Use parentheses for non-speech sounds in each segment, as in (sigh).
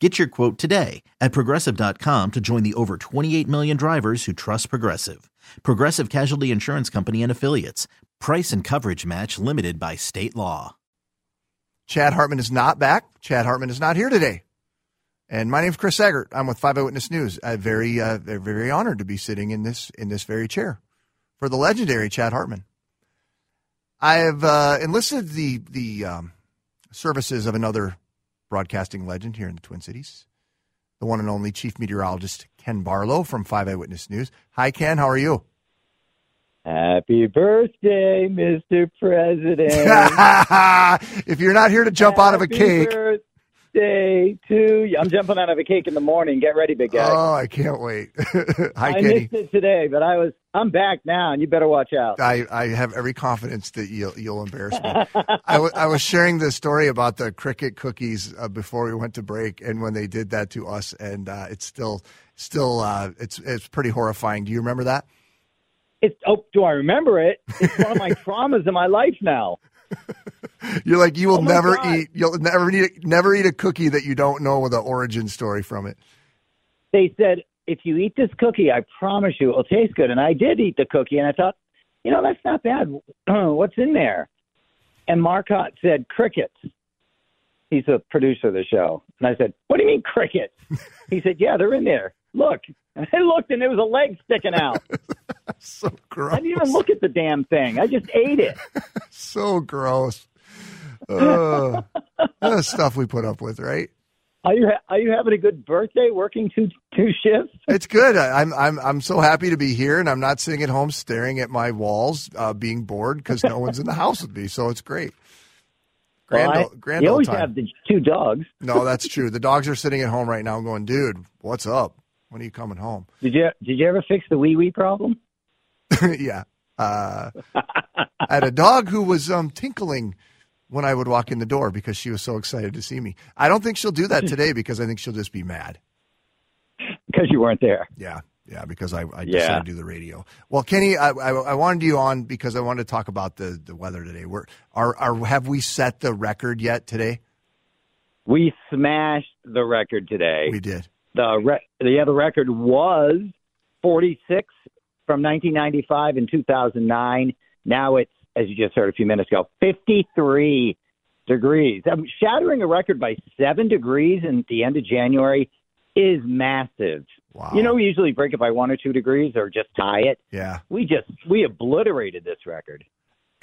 Get your quote today at progressive.com to join the over 28 million drivers who trust Progressive. Progressive Casualty Insurance Company and Affiliates. Price and coverage match limited by state law. Chad Hartman is not back. Chad Hartman is not here today. And my name is Chris Egert. I'm with Five Eyewitness News. I'm very, uh, very honored to be sitting in this in this very chair for the legendary Chad Hartman. I have uh, enlisted the the um, services of another broadcasting legend here in the Twin Cities, the one and only Chief Meteorologist Ken Barlow from Five Eyewitness News. Hi, Ken. How are you? Happy birthday, Mr. President. (laughs) if you're not here to jump out of a cake, Birthday to you. I'm jumping out of a cake in the morning. Get ready, big guy. oh, I can't wait. (laughs) Hi, I Kenny. missed it today, but I was. I'm back now, and you better watch out. I, I have every confidence that you'll, you'll embarrass me. (laughs) I, w- I was sharing the story about the cricket cookies uh, before we went to break, and when they did that to us, and uh, it's still still uh, it's it's pretty horrifying. Do you remember that? It's oh, do I remember it? It's one of my traumas in my life now. (laughs) You're like you will Oh never God. eat you'll never eat never eat a cookie that you don't know the origin story from it. They said if you eat this cookie, I promise you it'll taste good. And I did eat the cookie, and I thought, you know, that's not bad. (clears throat) What's in there? And Marcotte said crickets. He's a producer of the show, and I said, "What do you mean crickets?" (laughs) he said, "Yeah, they're in there. Look." And I looked, and there was a leg sticking out. (laughs) So gross. I didn't even look at the damn thing. I just ate it. (laughs) So gross. Uh, that's stuff we put up with, right? Are you ha- are you having a good birthday? Working two two shifts? It's good. I- I'm I'm I'm so happy to be here, and I'm not sitting at home staring at my walls, uh, being bored because no one's in the house with me. So it's great. Grand, Well, I- grand you always time. have the two dogs. No, that's true. The dogs are sitting at home right now, going, "Dude, what's up? When are you coming home?" Did you did you ever fix the wee wee problem? (laughs) yeah. Uh, I had a dog who was um, tinkling when I would walk in the door because she was so excited to see me. I don't think she'll do that (laughs) today because I think she'll just be mad. Because you weren't there. Yeah, yeah, because I, I Yeah. decided to do the radio. Well, Kenny, I, I, I wanted you on because I wanted to talk about the, the weather today. We're, are, are, have we set the record yet today? We smashed the record today. We did. the re- the other record was 46 from 1995 and 2009. Now it's, as you just heard a few minutes ago, 53 degrees. Um, shattering a record by seven degrees in the end of January is massive. Wow. You know, we usually break it by one or two degrees or just tie it. Yeah. We just we obliterated this record.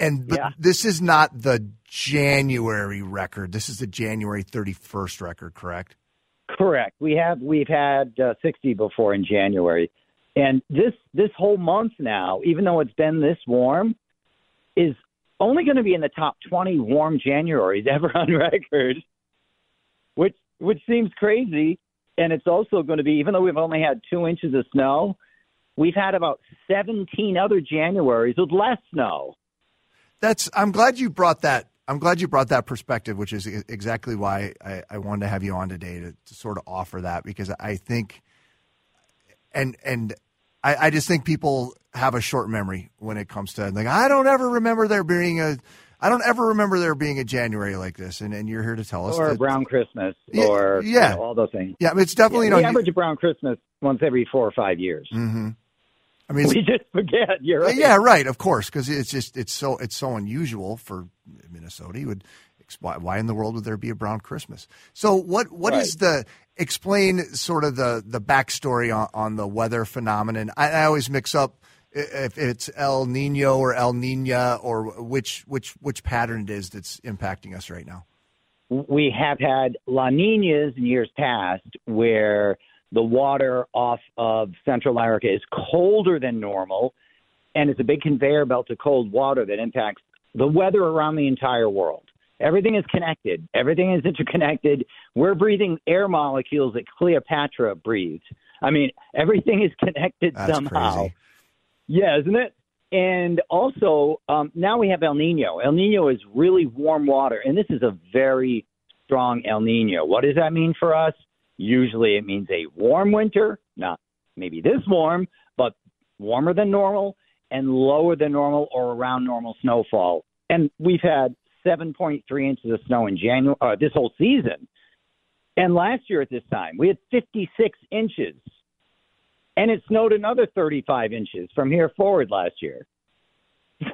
And but Yeah. this is not the January record. This is the January 31st record, correct? Correct. We have we've had uh, 60 before in January, and this this whole month now, even though it's been this warm, is only going to be in the top 20 warm Januaries ever (laughs) on record, which which seems crazy. And it's also going to be, even though we've only had two inches of snow, we've had about 17 other Januaries with less snow. That's. I'm glad you brought that. I'm glad you brought that perspective, which is exactly why I, I wanted to have you on today to, to sort of offer that because I think, and and I, I just think people have a short memory when it comes to like I don't ever remember there being a. I don't ever remember there being a January like this, and, and you're here to tell us Or a brown Christmas, Yeah, or you yeah. know, all those things. Yeah, it's definitely Yeah, we no. average a brown Christmas once every four or five years. hmm I mean, (laughs) We just forget. You're right. Yeah, right. Of course, because it's just it's so it's so unusual for Minnesota. You would why, why in the world would there be a brown Christmas? So what what is the explain sort of the the backstory on, on the weather phenomenon? I, I always mix up if it's El Nino or El Nina or which which which pattern it is that's impacting us right now. We have had La Ninas in years past where the water off of Central America is colder than normal, and it's a big conveyor belt of cold water that impacts the weather around the entire world. Everything is connected. Everything is interconnected. We're breathing air molecules that Cleopatra breathed. I mean, everything is connected That's somehow. crazy. Yeah, isn't it? And also, um, now we have El Nino. El Nino is really warm water, and this is a very strong El Nino. What does that mean for us? Usually, it means a warm winter, not maybe this warm, but warmer than normal and lower than normal or around normal snowfall. And we've had 7.3 inches of snow in January, uh, this whole season. And last year at this time, we had 56 inches and it snowed another 35 inches from here forward last year. (laughs)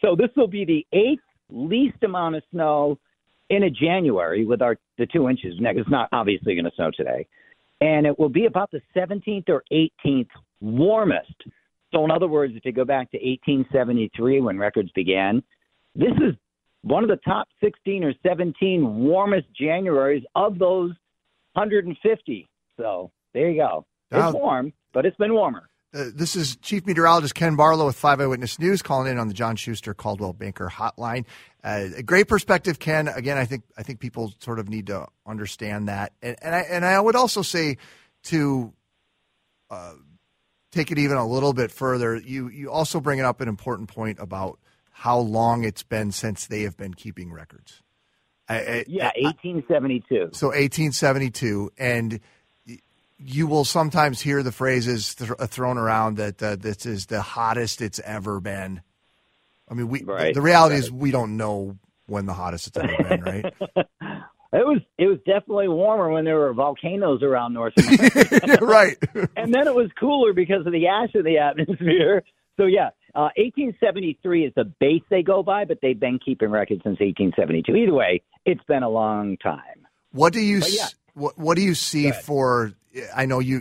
so this will be the eighth least amount of snow in a January with our the two inches. Now, It's not obviously going to snow today, and it will be about the 17th or 18th warmest. So in other words, if you go back to 1873 when records began, this is one of the top 16 or 17 warmest Januaries of those 150. So there you go. It's warm, but it's been warmer. Uh, this is Chief Meteorologist Ken Barlow with Five Eyewitness News calling in on the John Schuster Coldwell Banker Hotline. Uh, a great perspective, Ken. Again, I think I think people sort of need to understand that, and, and I and I would also say to uh, take it even a little bit further. You you also bring up an important point about how long it's been since they have been keeping records. I, I, Yeah, 1872. so 1872, and you will sometimes hear the phrases th- thrown around that uh, this is the hottest it's ever been. I mean, we Right, the reality is we don't know when the hottest it's ever been, right? (laughs) It was it was definitely warmer when there were volcanoes around North (laughs) America, right. (laughs) and then it was cooler because of the ash in the atmosphere. So yeah, uh, 1873 is the base they go by, but they've been keeping records since 1872. Either way, it's been a long time. What do you yeah. what What do you see for? I know you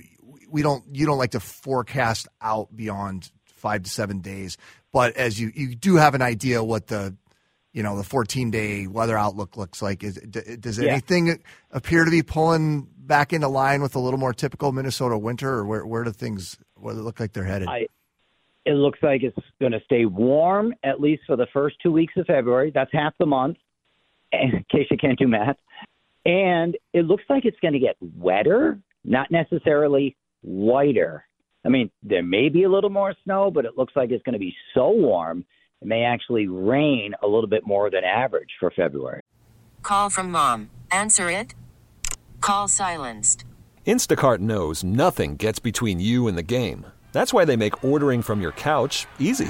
we don't you don't like to forecast out beyond five to seven days, but as you you do have an idea what the you know the 14 day weather outlook looks like. Is does Yeah. anything appear to be pulling back into line with a little more typical Minnesota winter, or where where do things where do they look like they're headed? I- It looks like it's going to stay warm at least for the first two weeks of February. That's half the month, (laughs) in case you can't do math. And it looks like it's going to get wetter, not necessarily whiter. I mean, there may be a little more snow, but it looks like it's going to be so warm it may actually rain a little bit more than average for February. Call from mom. Answer it. Call silenced. Instacart knows nothing gets between you and the game. That's why they make ordering from your couch easy.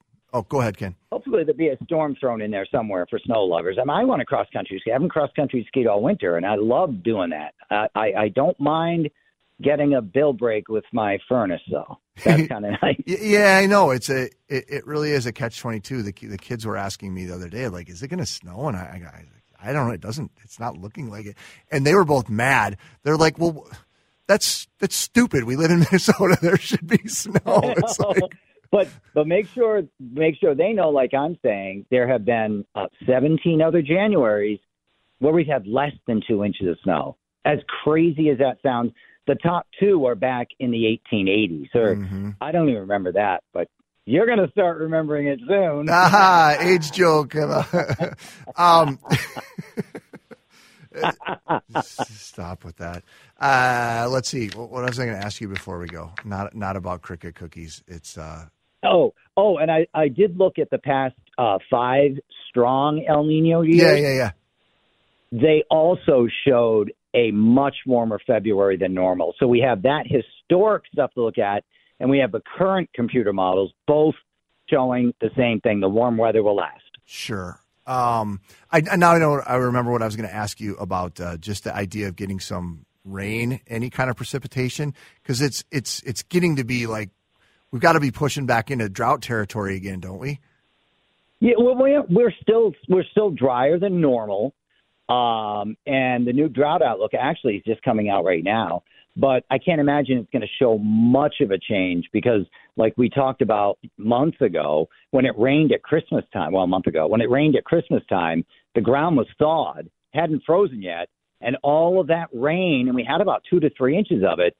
oh, go ahead, Ken. Hopefully, there'll be a storm thrown in there somewhere for snow lovers. I mean, I want to cross country ski. I haven't cross country skied all winter, and I love doing that. Uh, I, I don't mind getting a bill break with my furnace, though. That's kind of (laughs) nice. Yeah, I know. It's a. It, it really is a catch twenty two. The the kids were asking me the other day, like, "Is it going to snow?" And I, I, I don't know. It doesn't. It's not looking like it. And they were both mad. They're like, "Well, that's that's stupid. We live in (laughs) Minnesota. There should be snow." It's like, (laughs) but but make sure make sure they know, like I'm saying, there have been uh, 17 other Januaries where we've had less than two inches of snow. As crazy as that sounds, the top two are back in the 1880s. Or Mhm. I don't even remember that, but you're going to start remembering it soon. aha, age joke. (laughs) um, (laughs) stop with that. Uh, let's see. What, what was I going to ask you before we go? Not not about cricket cookies. It's uh, Oh, oh, and I, I did look at the past uh, five strong El Nino years. yeah, yeah, yeah. They also showed a much warmer February than normal. So we have that historic stuff to look at, and we have the current computer models both showing the same thing. The warm weather will last. Sure. Um, I now I know. I remember what I was going to ask you about. Uh, just the idea of getting some rain, any kind of precipitation, because it's it's it's getting to be like we've got to be pushing back into drought territory again, don't we? Yeah, well, we're still we're still drier than normal, um, and the new drought outlook actually is just coming out right now. But I can't imagine it's going to show much of a change because, like we talked about months ago, when it rained at Christmas time, well, a month ago, when it rained at Christmas time, the ground was thawed, hadn't frozen yet, and all of that rain, and we had about two to three inches of it,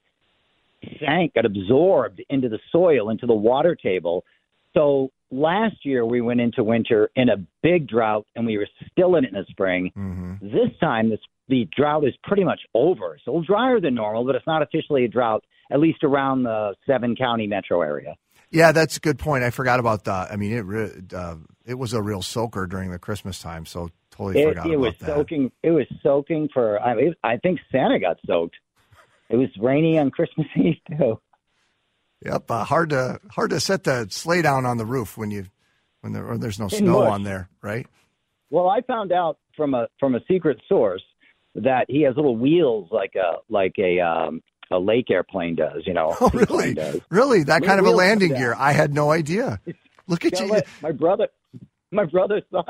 sank, got absorbed into the soil, into the water table. So last year we went into winter in a big drought and we were still in it in the spring. Mm-hmm. This time this, the drought is pretty much over. It's a little drier than normal, but it's not officially a drought, at least around the seven county metro area. Yeah, that's a good point. I forgot about that. I mean, it re- uh, it was a real soaker during the Christmas time, so totally It, forgot it about was that. soaking. It was soaking for. I mean, I think Santa got soaked. It was rainy on Christmas (laughs) Eve too. Yep, uh, hard to hard to set the sleigh down on the roof when you when there or there's no snow mush. on there, right? Well, I found out from a from a secret source that he has little wheels like a like a um, a lake airplane does. You know, (laughs) Oh, really? Really, that Little kind of a landing gear? I had no idea. (laughs) Look at You know you. My brother, my brother saw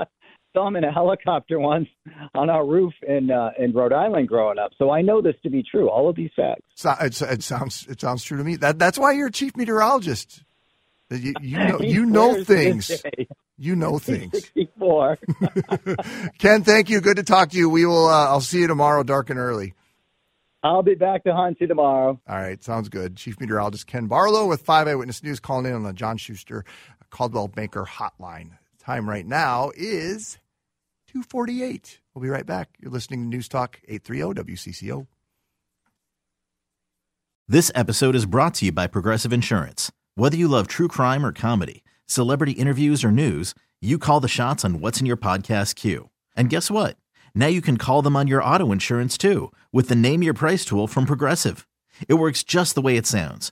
saw him in a (laughs) helicopter once on our roof in uh, in Rhode Island growing up. So I know this to be true. All of these facts. So- It, it sounds it sounds true to me. That that's why you're a chief meteorologist. You, you (laughs) know you know swears to this things. You know things. 64. (laughs) Ken, thank you. Good to talk to you. We will. Uh, I'll see you tomorrow, dark and early. I'll be back to hunt you tomorrow. All right, sounds good. Chief Meteorologist Ken Barlow with Five Eyewitness News calling in on the John Schuster Coldwell Banker Hotline. Time right now is two forty eight. We'll be right back. You're listening to News Talk eight three oh zero WCCO. This episode is brought to you by Progressive Insurance. Whether you love true crime or comedy, celebrity interviews or news, you call the shots on what's in your podcast queue. And guess what? Now you can call them on your auto insurance too with the Name Your Price tool from Progressive. It works just the way it sounds.